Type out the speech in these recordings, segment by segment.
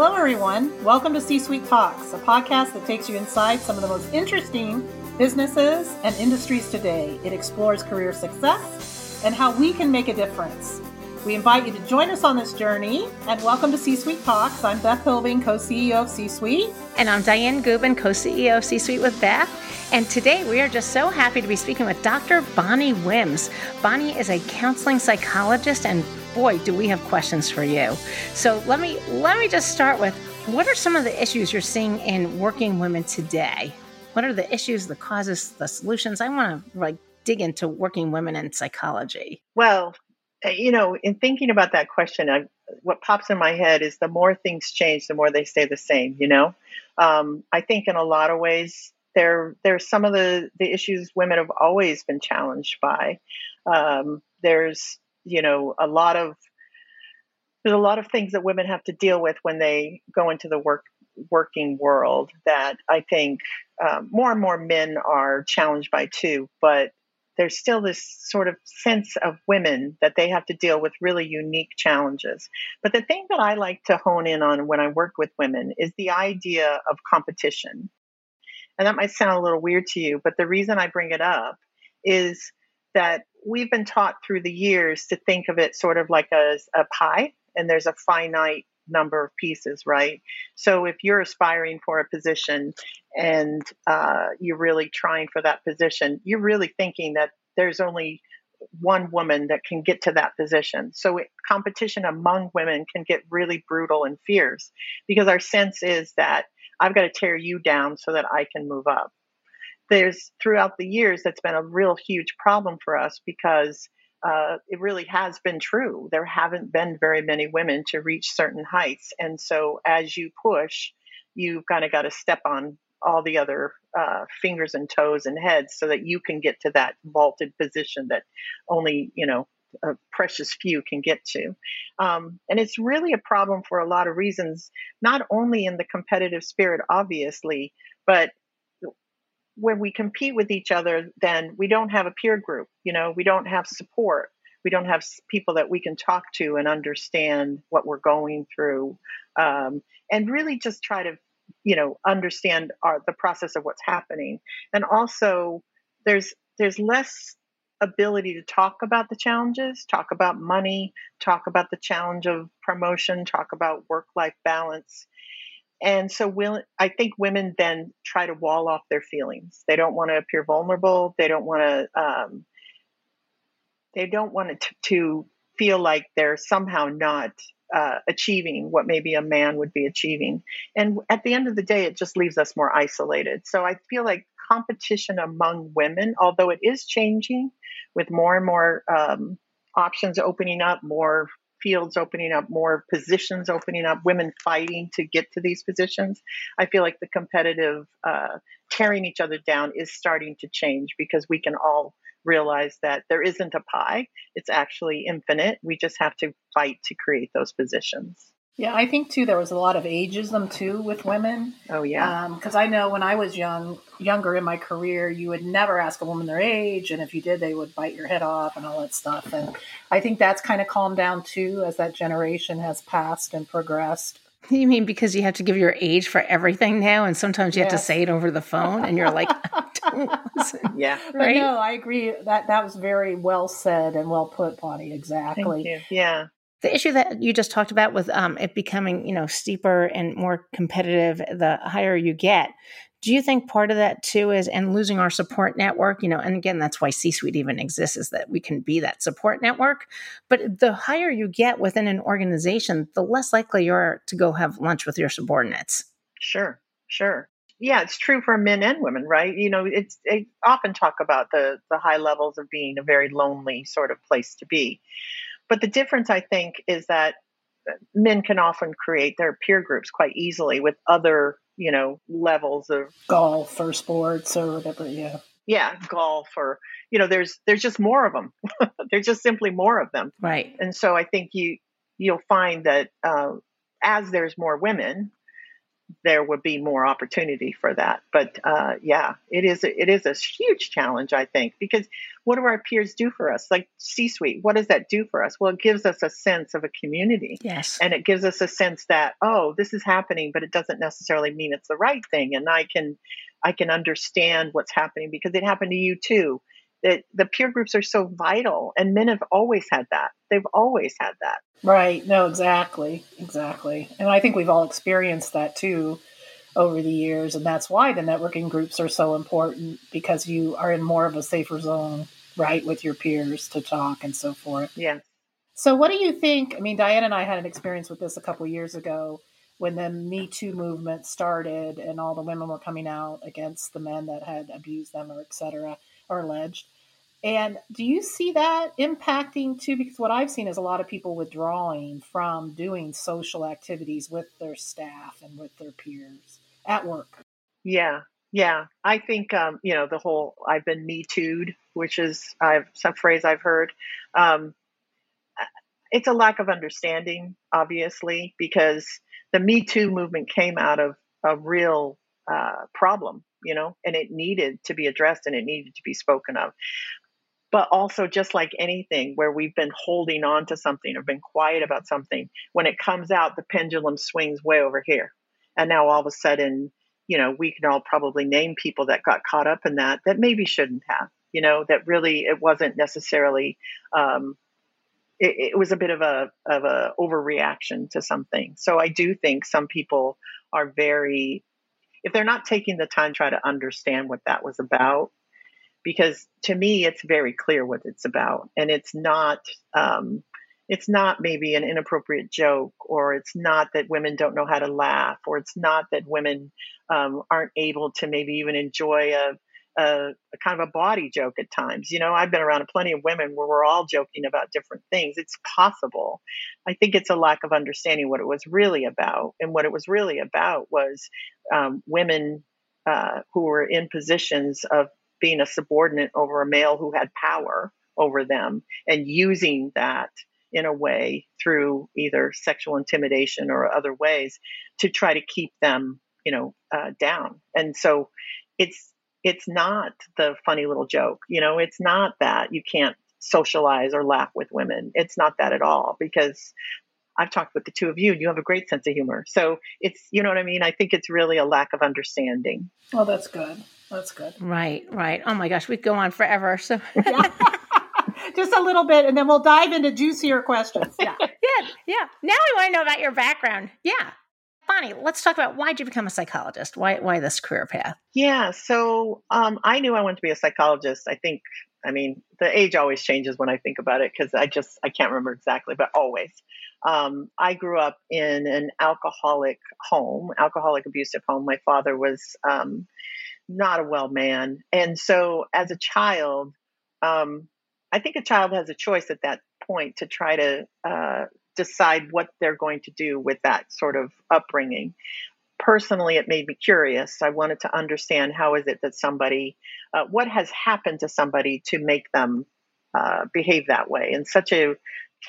Hello, everyone. Welcome to C-Sweet Talks, a podcast that takes you inside some of the most interesting businesses and industries today. It explores career success and how we can make a difference. We invite you to join us on this journey and welcome to C-Sweet Talks. I'm Beth Hilbing, co CEO of C-Sweet. And I'm Dianne Gubin, co CEO of C-Sweet with Beth. And today we are just so happy to be speaking with Dr. Bonnie Wims. Bonnie is a counseling psychologist and boy, do we have questions for you. So let me let me just start with what are some of the issues you're seeing in working women today? What are the issues, the causes, the solutions? I want to like dig into working women in psychology. Well, you know, in thinking about that question, I, what pops in my head is the more things change, the more they stay the same. You know, um, I think in a lot of ways, there there's some of the the issues women have always been challenged by. Um, there's you know a lot of there's a lot of things that women have to deal with when they go into the work working world that I think um, more and more men are challenged by too. But there's still this sort of sense of women that they have to deal with really unique challenges. But the thing that I like to hone in on when I work with women is the idea of competition. And that might sound a little weird to you, but the reason I bring it up is that we've been taught through the years to think of it sort of like a, a pie, and there's a finite number of pieces, right? So if you're aspiring for a position and uh, you're really trying for that position, you're really thinking that there's only one woman that can get to that position. So it, competition among women can get really brutal and fierce because our sense is that I've got to tear you down so that I can move up there's throughout the years that's been a real huge problem for us because uh, it really has been true. There haven't been very many women to reach certain heights, and so as you push, you've kind of got to step on all the other uh, fingers and toes and heads so that you can get to that vaulted position that only you know a precious few can get to. Um, and it's really a problem for a lot of reasons, not only in the competitive spirit, obviously, but when we compete with each other, then we don't have a peer group. You know, we don't have support. We don't have people that we can talk to and understand what we're going through, um, and really just try to, you know, understand our, the process of what's happening. And also, there's there's less ability to talk about the challenges, talk about money, talk about the challenge of promotion, talk about work life balance. And so will, I think women then try to wall off their feelings. They don't want to appear vulnerable. They don't want to, um, they don't want to, to feel like they're somehow not uh, achieving what maybe a man would be achieving. And at the end of the day, it just leaves us more isolated. So I feel like competition among women, although it is changing with more and more um, options opening up, more fields opening up, more positions opening up, women fighting to get to these positions. I feel like the competitive uh, tearing each other down is starting to change because we can all realize that there isn't a pie, it's actually infinite. We just have to fight to create those positions. Yeah, I think too there was a lot of ageism too with women. Oh yeah, because um, I know when I was young, younger in my career, you would never ask a woman their age, and if you did, they would bite your head off and all that stuff. And I think that's kind of calmed down too as that generation has passed and progressed. You mean because you have to give your age for everything now, and sometimes you yes. have to say it over the phone, and you're like, yeah, right? no, I agree that that was very well said and well put, Bonnie. Exactly. Yeah the issue that you just talked about with um, it becoming you know steeper and more competitive the higher you get do you think part of that too is and losing our support network you know and again that's why C-Sweet even exists is that we can be that support network. But the higher you get within an organization the less likely you are to go have lunch with your subordinates. Sure sure. Yeah it's true for men and women right? You know it's they often talk about the the high levels of being a very lonely sort of place to be but the difference, I think, is that men can often create their peer groups quite easily with other, you know, levels of golf or sports or whatever. Yeah. Yeah, golf or you know, there's there's just more of them. there's just simply more of them. Right. And so I think you you'll find that uh, as there's more women, there would be more opportunity for that. But uh, yeah, it is a, it is a huge challenge, I think, because what do our peers do for us? Like C-Sweet, what does that do for us? Well, it gives us a sense of a community, yes, and it gives us a sense that oh, this is happening, but it doesn't necessarily mean it's the right thing, and I can I can understand what's happening because it happened to you too. That the peer groups are so vital, and men have always had that. They've always had that. Right. No, exactly. Exactly. And I think we've all experienced that too over the years. And that's why the networking groups are so important because you are in more of a safer zone, right, with your peers to talk and so forth. Yeah. So, what do you think? I mean, Dianne and I had an experience with this a couple years ago when the Me Too movement started and all the women were coming out against the men that had abused them or et cetera, or alleged. And do you see that impacting too? Because what I've seen is a lot of people withdrawing from doing social activities with their staff and with their peers at work. Yeah, yeah. I think um, you know the whole "I've been me too'd," which is I've some phrase I've heard. Um, it's a lack of understanding, obviously, because the Me Too movement came out of a real uh, problem, you know, and it needed to be addressed and it needed to be spoken of. But also just like anything where we've been holding on to something or been quiet about something when it comes out the pendulum swings way over here. And now all of a sudden you know we can all probably name people that got caught up in that that maybe shouldn't have you know that really it wasn't necessarily um, it, it was a bit of a of a overreaction to something so i do think some people are very if they're not taking the time try to understand what that was about because to me it's very clear what it's about. And it's not um, it's not maybe an inappropriate joke or it's not that women don't know how to laugh or it's not that women um, aren't able to maybe even enjoy a, a, a, kind of a body joke at times. You know i've been around plenty of women where we're all joking about different things. It's possible. I think it's a lack of understanding what it was really about. And what it was really about was um, women uh, who were in positions of being a subordinate over a male who had power over them and using that in a way through either sexual intimidation or other ways to try to keep them you know uh, down. And so it's it's not the funny little joke you know it's not that you can't socialize or laugh with women it's not that at all because I've talked with the two of you and you have a great sense of humor. So it's, you know what I mean? I think it's really a lack of understanding. Oh, that's good. That's good. Right, right. Oh my gosh, we go on forever. So just a little bit, and then we'll dive into juicier questions. Yeah, yeah, yeah. Now I want to know about your background. Yeah, Bonnie, let's talk about why did you become a psychologist? Why why this career path? Yeah, so um, I knew I wanted to be a psychologist. I think, I mean, the age always changes when I think about it because I just I can't remember exactly, but always. Um, I grew up in an alcoholic home, alcoholic abusive home. My father was um, not a well man. And so as a child, um, I think a child has a choice at that point to try to uh, decide what they're going to do with that sort of upbringing. Personally, it made me curious. I wanted to understand how is it that somebody, uh, what has happened to somebody to make them uh, behave that way in such a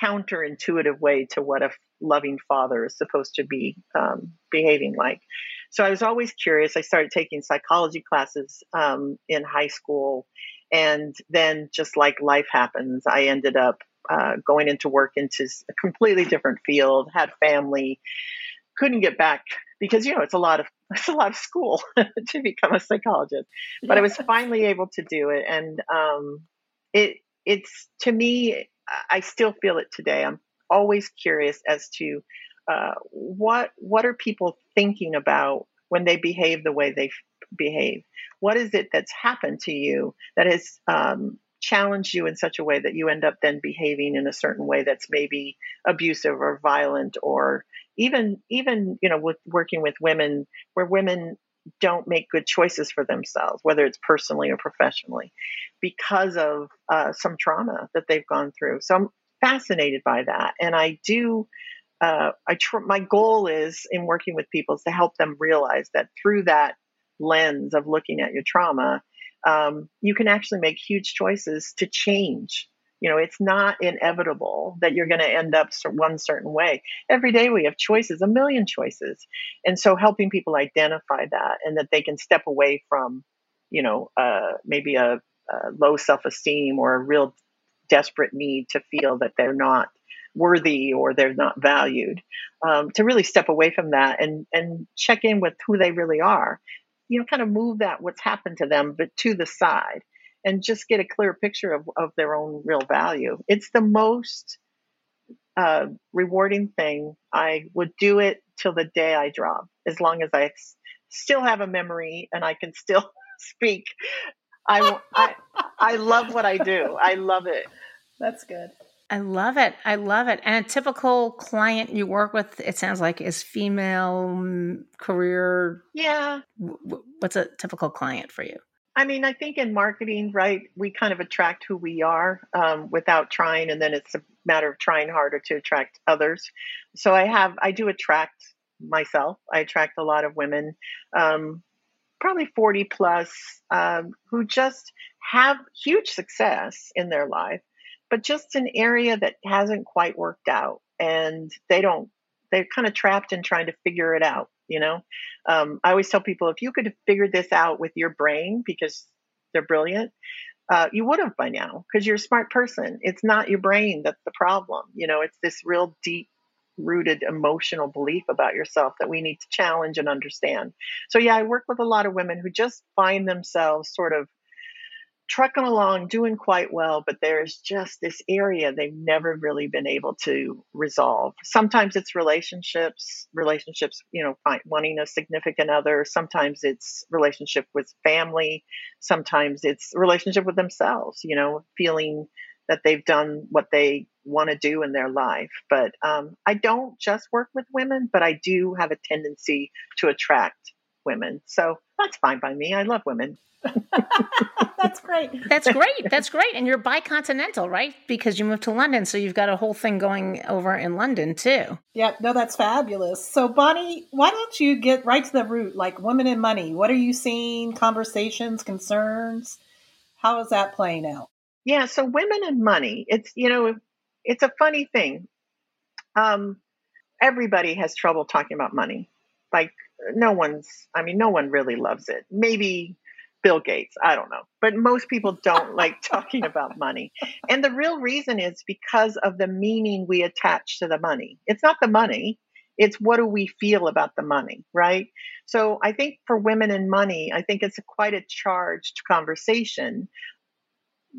counterintuitive way to what a loving father is supposed to be um, behaving like. So I was always curious. I started taking psychology classes um, in high school. And then, just like life happens, I ended up uh, going into work into a completely different field, had family, couldn't get back because, you know, it's a lot of it's a lot of school to become a psychologist. But I was finally able to do it. And um, it it's to me, I still feel it today. I'm always curious as to uh, what what are people thinking about when they behave the way they behave? What is it that's happened to you that has um, challenged you in such a way that you end up then behaving in a certain way that's maybe abusive or violent or even even you know with working with women where women don't make good choices for themselves, whether it's personally or professionally, because of uh, some trauma that they've gone through. So I'm fascinated by that, and I do uh, I tr- my goal is in working with people is to help them realize that through that lens of looking at your trauma, um, you can actually make huge choices to change You know, it's not inevitable that you're going to end up one certain way. Every day we have choices, a million choices. And so helping people identify that and that they can step away from, you know, uh, maybe a, a low self esteem or a real desperate need to feel that they're not worthy or they're not valued um, to really step away from that and and check in with who they really are you know kind of move that what's happened to them but to the side and just get a clear picture of, of their own real value. It's the most uh, rewarding thing. I would do it till the day I drop, as long as I still have a memory and I can still speak. I, I, I love what I do. I love it. That's good. I love it. I love it. And a typical client you work with, it sounds like, is female mm, career. Yeah. What's a typical client for you? I mean, I think in marketing, right, we kind of attract who we are um, without trying, and then it's a matter of trying harder to attract others. So I have, I do attract myself. I attract a lot of women, um, probably 40 plus, um, who just have huge success in their life, but just an area that hasn't quite worked out. And they don't, they're kind of trapped in trying to figure it out you know? Um, i always tell people if you could have figured this out with your brain because they're brilliant uh, you would have by now because you're a smart person. It's not your brain that's the problem you know? It's this real deep rooted emotional belief about yourself that we need to challenge and understand. So yeah i work with a lot of women who just find themselves sort of trucking along, doing quite well, but there's just this area they've never really been able to resolve. Sometimes it's relationships, relationships, you know, wanting a significant other. Sometimes it's relationship with family. Sometimes it's relationship with themselves, you know, feeling that they've done what they want to do in their life. But um, I don't just work with women, but I do have a tendency to attract women. So that's fine by me. I love women. That's great. That's great. That's great. And you're bicontinental, right? Because you moved to London, so you've got a whole thing going over in London too. Yeah, no, that's fabulous. So, Bonnie, why don't you get right to the root, like women and money? What are you seeing? Conversations, concerns? How is that playing out? Yeah, so women and money. It's you know, it's a funny thing. Um, everybody has trouble talking about money. Like no one's. I mean, no one really loves it. Maybe Bill Gates. I don't know. But most people don't like talking about money. And the real reason is because of the meaning we attach to the money. It's not the money, it's what do we feel about the money, right? So I think for women and money, I think it's a quite a charged conversation.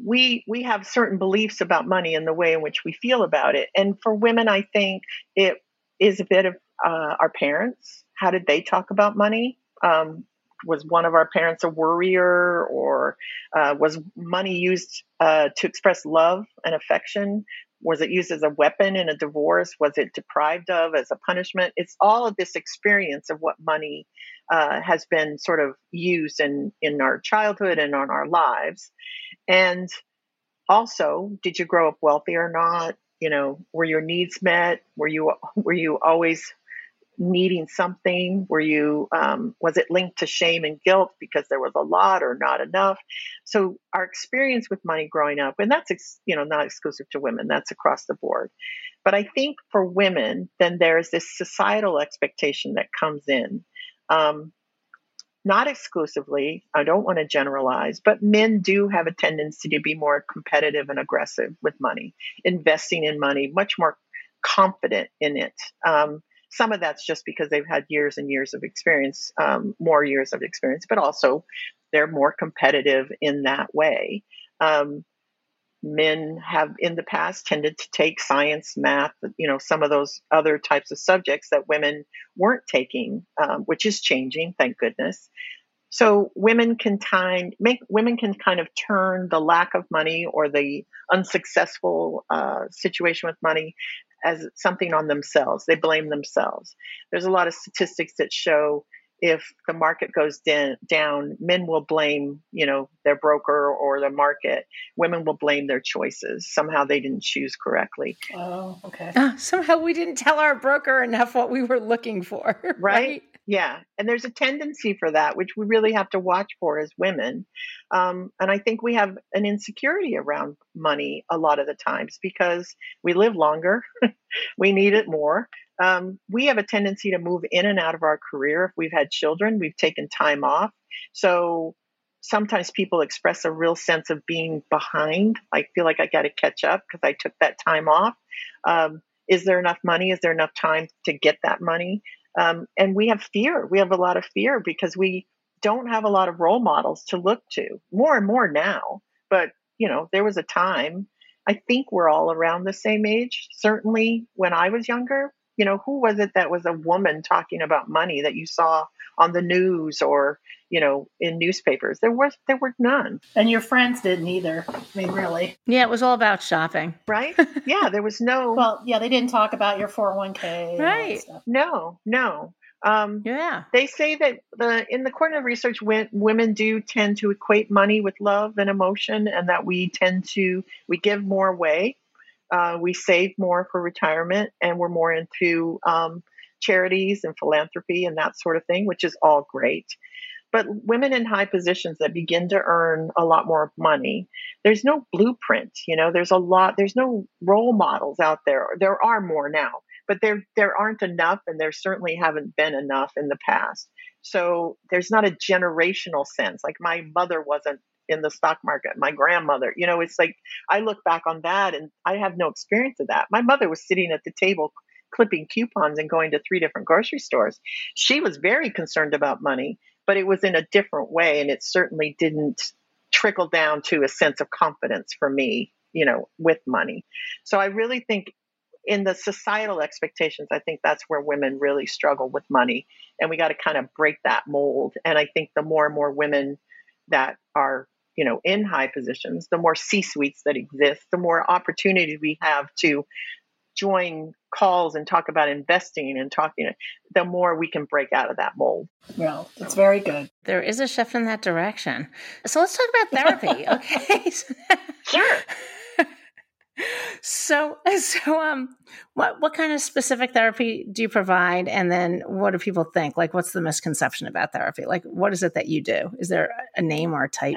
We we have certain beliefs about money and the way in which we feel about it. And for women, I think it is a bit of uh, our parents. How did they talk about money? Um, was one of our parents a worrier or uh, was money used uh, to express love and affection? Was it used as a weapon in a divorce? Was it deprived of as a punishment? It's all of this experience of what money uh, has been sort of used in in our childhood and on our lives. And also did you grow up wealthy or not? You know were your needs met? Were you were you always needing something? Were you um, was it linked to shame and guilt because there was a lot or not enough? So our experience with money growing up, and that's ex, you know not exclusive to women, that's across the board. But I think for women, then there's this societal expectation that comes in. Um, not exclusively, I don't want to generalize, but men do have a tendency to be more competitive and aggressive with money, investing in money, much more confident in it. Um, some of that's just because they've had years and years of experience, um, more years of experience, but also they're more competitive in that way. Um, men have in the past tended to take science, math, you know, some of those other types of subjects that women weren't taking, um, which is changing, thank goodness. So women can time make women can kind of turn the lack of money or the unsuccessful uh, situation with money as something on themselves. They blame themselves. There's a lot of statistics that show if the market goes de- down, men will blame, you know, their broker or the market. Women will blame their choices. Somehow they didn't choose correctly. Oh, okay. Uh, somehow we didn't tell our broker enough what we were looking for. Right? right? Yeah, and there's a tendency for that, which we really have to watch for as women. Um, and I think we have an insecurity around money a lot of the times because we live longer, we need it more. Um, we have a tendency to move in and out of our career. If we've had children, we've taken time off. So sometimes people express a real sense of being behind. I feel like I got to catch up because I took that time off. Um, is there enough money? Is there enough time to get that money? Um, and we have fear. We have a lot of fear because we don't have a lot of role models to look to. More and more now, but you know, there was a time. I think we're all around the same age. Certainly, when I was younger, you know, who was it that was a woman talking about money that you saw on the news or you know in newspapers? There was there were none. And your friends didn't either. I mean, really. Yeah, it was all about shopping, right? yeah, there was no. well, yeah, they didn't talk about your 401k. Right. No, no. Um, yeah. They say that the in the of research, when, women do tend to equate money with love and emotion, and that we tend to we give more away uh, we save more for retirement and we're more into um, charities and philanthropy and that sort of thing, which is all great. But women in high positions that begin to earn a lot more money, there's no blueprint. You know, there's a lot, there's no role models out there. There are more now, but there there aren't enough, and there certainly haven't been enough in the past. So there's not a generational sense. Like my mother wasn't in the stock market. My grandmother, you know, it's like I look back on that and I have no experience of that. My mother was sitting at the table clipping coupons and going to three different grocery stores. She was very concerned about money, but it was in a different way and it certainly didn't trickle down to a sense of confidence for me, you know, with money. So I really think in the societal expectations, I think that's where women really struggle with money. And we got to kind of break that mold. And I think the more and more women that are you know in high positions the more c suites that exist the more opportunity we have to join calls and talk about investing and talking the more we can break out of that mold. Well that's very good. There is a shift in that direction. So let's talk about therapy okay? Sure so so um what what kind of specific therapy do you provide? And then what do people think? Like what's the misconception about therapy? Like what is it that you do? Is there a name or a type?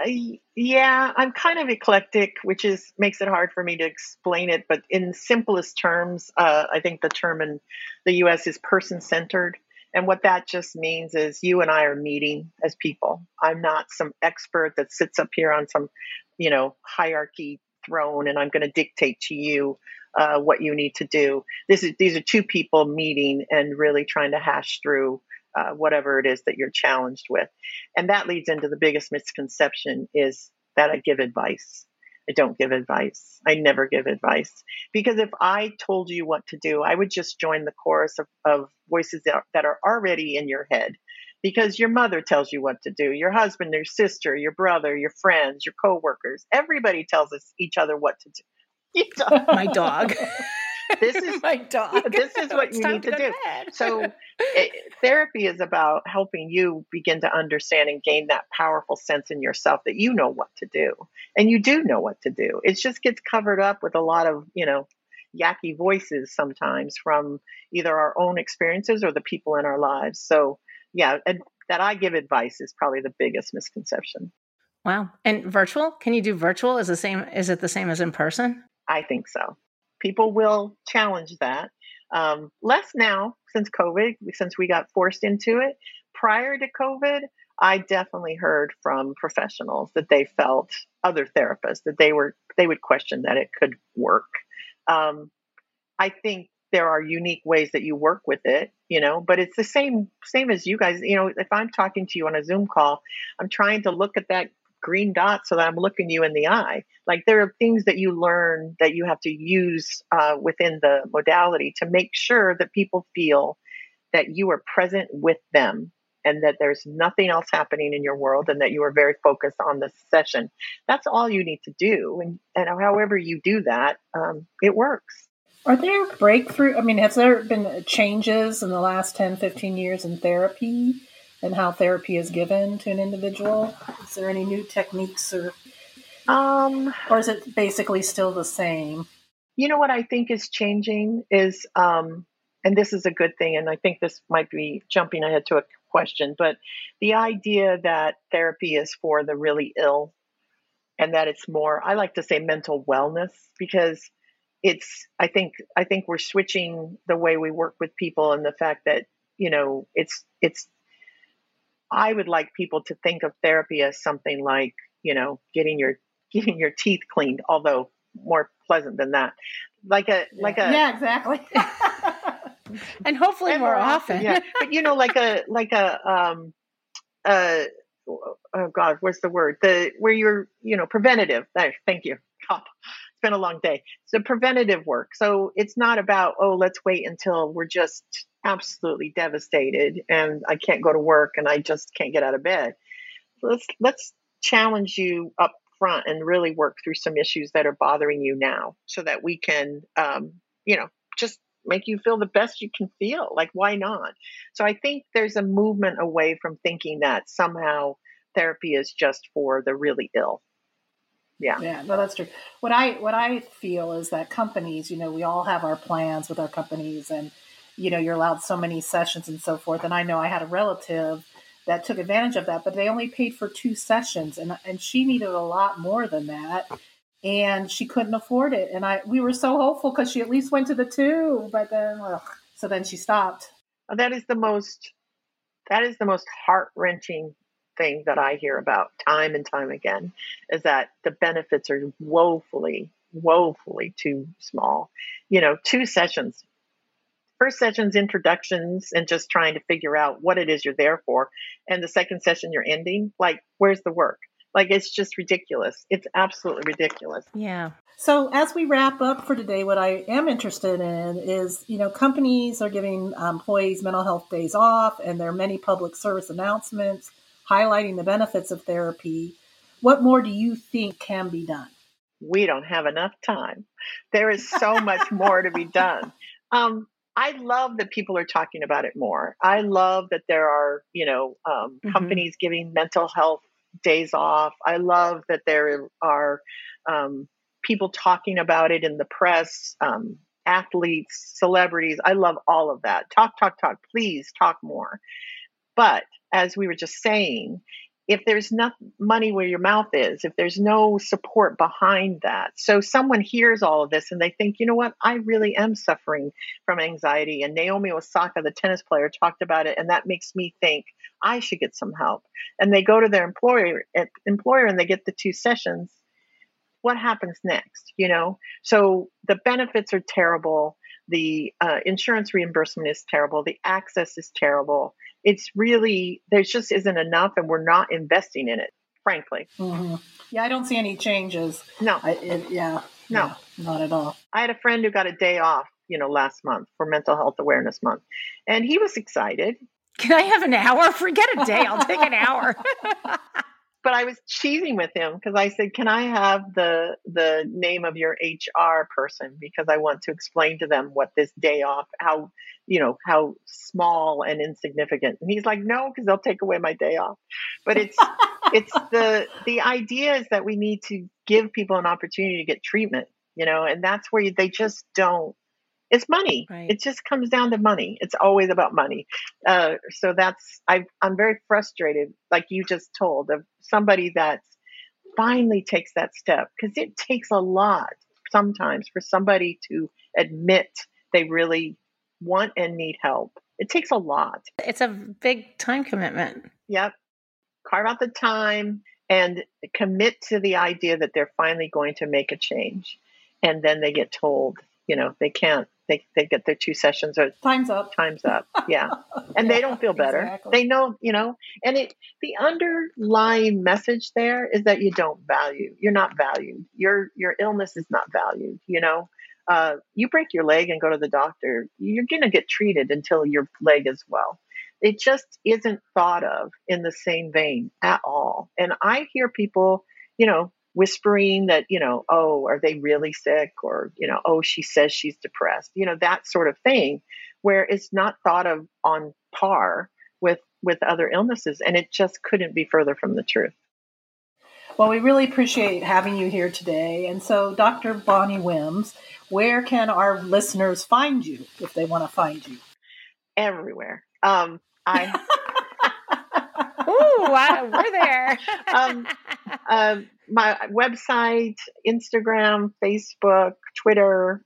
Yeah i'm kind of eclectic which is makes it hard for me to explain it but in simplest terms uh, i think the term in the us is person centered and what that just means is you and i are meeting as people. I'm not some expert that sits up here on some you know hierarchy throne and I'm going to dictate to you uh, what you need to do. This is these are two people meeting and really trying to hash through uh, whatever it is that you're challenged with, and that leads into the biggest misconception is that I give advice. I don't give advice. I never give advice because if I told you what to do, I would just join the chorus of, of voices that are, that are already in your head because your mother tells you what to do, your husband, your sister, your brother, your friends, your coworkers, everybody tells us each other what to do. My dog. this is my dog. This is what it's you need to, to do. so, it, therapy is about helping you begin to understand and gain that powerful sense in yourself that you know what to do, and you do know what to do. It just gets covered up with a lot of you know yucky voices sometimes from either our own experiences or the people in our lives. So yeah, and that I give advice is probably the biggest misconception. Wow. And virtual? Can you do virtual? Is the same is it the same as in person? I think so. People will challenge that. Um, less now since COVID, since we got forced into it. Prior to COVID, I definitely heard from professionals that they felt other therapists that they were they would question that it could work. Um, I think there are unique ways that you work with it you know but it's the same same as you guys you know if i'm talking to you on a zoom call i'm trying to look at that green dot so that i'm looking you in the eye. Like there are things that you learn that you have to use uh, within the modality to make sure that people feel that you are present with them and that there's nothing else happening in your world and that you are very focused on the session. That's all you need to do. And, and however you do that um, it works are there breakthrough? I mean, has there been changes in the last 10, 15 years in therapy and how therapy is given to an individual? Is there any new techniques or um or is it basically still the same? You know what I think is changing is um and this is a good thing and I think this might be jumping ahead to a question, but the idea that therapy is for the really ill and that it's more I like to say mental wellness because it's I think I think we're switching the way we work with people and the fact that, you know, it's it's I would like people to think of therapy as something like, you know, getting your getting your teeth cleaned, although more pleasant than that. Like a like a Yeah, exactly. and hopefully and more often. yeah. But you know, like a like a um uh oh god, what's the word? The where you're, you know, preventative. There, thank you. God, it's been a long day. So preventative work. So it's not about, oh, let's wait until we're just absolutely devastated and I can't go to work and I just can't get out of bed. Let's let's challenge you up front and really work through some issues that are bothering you now so that we can um, you know, just make you feel the best you can feel. Like, why not? So I think there's a movement away from thinking that somehow therapy is just for the really ill. Yeah. Yeah, no, that's true. What I what I feel is that companies, you know, we all have our plans with our companies and you know, you're allowed so many sessions and so forth. And I know I had a relative that took advantage of that, but they only paid for two sessions and and she needed a lot more than that and she couldn't afford it. And I we were so hopeful because she at least went to the two, but then ugh, so then she stopped. That is the most that is the most heart wrenching thing that I hear about time and time again is that the benefits are woefully, woefully too small. You know, two sessions. First session's introductions and just trying to figure out what it is you're there for. And the second session you're ending. Like, where's the work? Like it's just ridiculous. It's absolutely ridiculous. Yeah. So as we wrap up for today, what I am interested in is, you know, companies are giving uh, employees mental health days off, and there are many public service announcements highlighting the benefits of therapy. What more do you think can be done? We don't have enough time. There is so much more to be done. Um, I love that people are talking about it more. I love that there are, you know, um, mm-hmm. companies giving mental health days off. I love that there are um, people talking about it in the press, um, athletes, celebrities. I love all of that. Talk, talk, talk. Please talk more. But as we were just saying, if there's not money where your mouth is, if there's no support behind that, so someone hears all of this and they think, you know what, I really am suffering from anxiety. And Naomi Osaka, the tennis player, talked about it, and that makes me think I should get some help. And they go to their employer, eh, employer, and they get the two sessions. What happens next? You know, so the benefits are terrible. The uh, insurance reimbursement is terrible. The access is terrible it's really there just isn't enough and we're not investing in it frankly. Mm-hmm. yeah i don't see any changes. No. I, it, yeah. No. Yeah, not at all. I had a friend who got a day off you know last month for mental health awareness month and he was excited. Can i have an hour? Forget a day. I'll take an hour. But I was cheesing with him because I said, "Can I have the the name of your HR person? Because I want to explain to them what this day off, how you know how small and insignificant." And he's like, "No, because they'll take away my day off." But it's it's the the idea is that we need to give people an opportunity to get treatment, you know, and that's where they just don't it's money. Right. It just comes down to money. It's always about money. Uh, so that's I, I'm very frustrated, like you just told, of somebody that finally takes that step because it takes a lot sometimes for somebody to admit they really want and need help. It takes a lot. It's a big time commitment. Yep. Carve out the time and commit to the idea that they're finally going to make a change. And then they get told, you know, they can't they, they get their two sessions or time's up time's up yeah and yeah, they don't feel better exactly. they know you know and it the underlying message there is that you don't value you're not valued your your illness is not valued you know uh, you break your leg and go to the doctor you're going to get treated until your leg is well it just isn't thought of in the same vein at all and i hear people you know whispering that, you know, oh, are they really sick? Or, you know, oh, she says she's depressed, you know, that sort of thing, where it's not thought of on par with with other illnesses. And it just couldn't be further from the truth. Well, we really appreciate having you here today. And so, Dr. Bonnie Wims, where can our listeners find you if they want to find you? Everywhere. Um, I Ooh, we're there. um, um, my website, Instagram, Facebook, Twitter,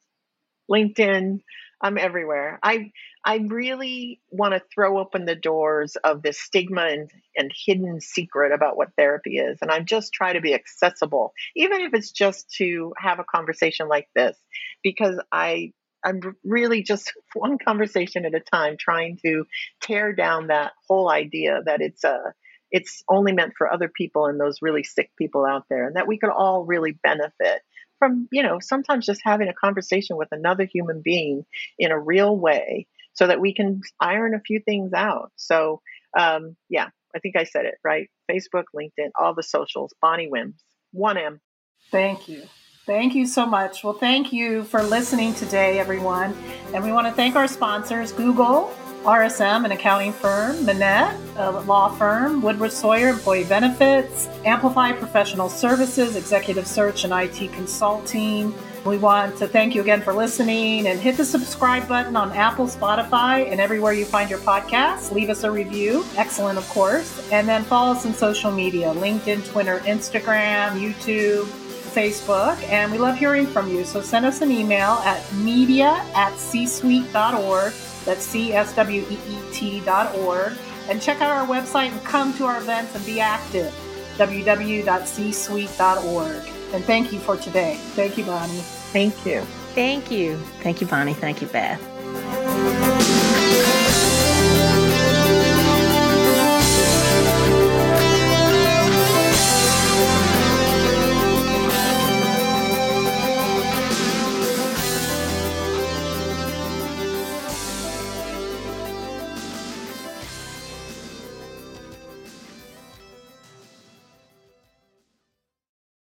LinkedIn. I'm everywhere. I I really want to throw open the doors of this stigma and, and hidden secret about what therapy is. And I just try to be accessible, even if it's just to have a conversation like this, because I I'm really just one conversation at a time trying to tear down that whole idea that it's a it's only meant for other people and those really sick people out there and that we could all really benefit from you know sometimes just having a conversation with another human being in a real way so that we can iron a few things out so um, yeah i think i said it right facebook linkedin all the socials bonnie wims 1m thank you Thank you so much. Well, thank you for listening today, everyone. And we want to thank our sponsors Google, RSM, an accounting firm, Manatt, a law firm, Woodruff Sawyer, employee benefits, Amplify Professional Services, executive search and IT consulting. We want to thank you again for listening and hit the subscribe button on Apple, Spotify, and everywhere you find your podcasts. Leave us a review. Excellent, of course. And then follow us on social media LinkedIn, Twitter, Instagram, YouTube. Facebook, and we love hearing from you. So send us an email at media at csweet.org. That's C S W E E T.org. And check out our website and come to our events and be active. www.csweet.org. And thank you for today. Thank you, Bonnie. Thank you. Thank you. Thank you, Bonnie. Thank you, Beth.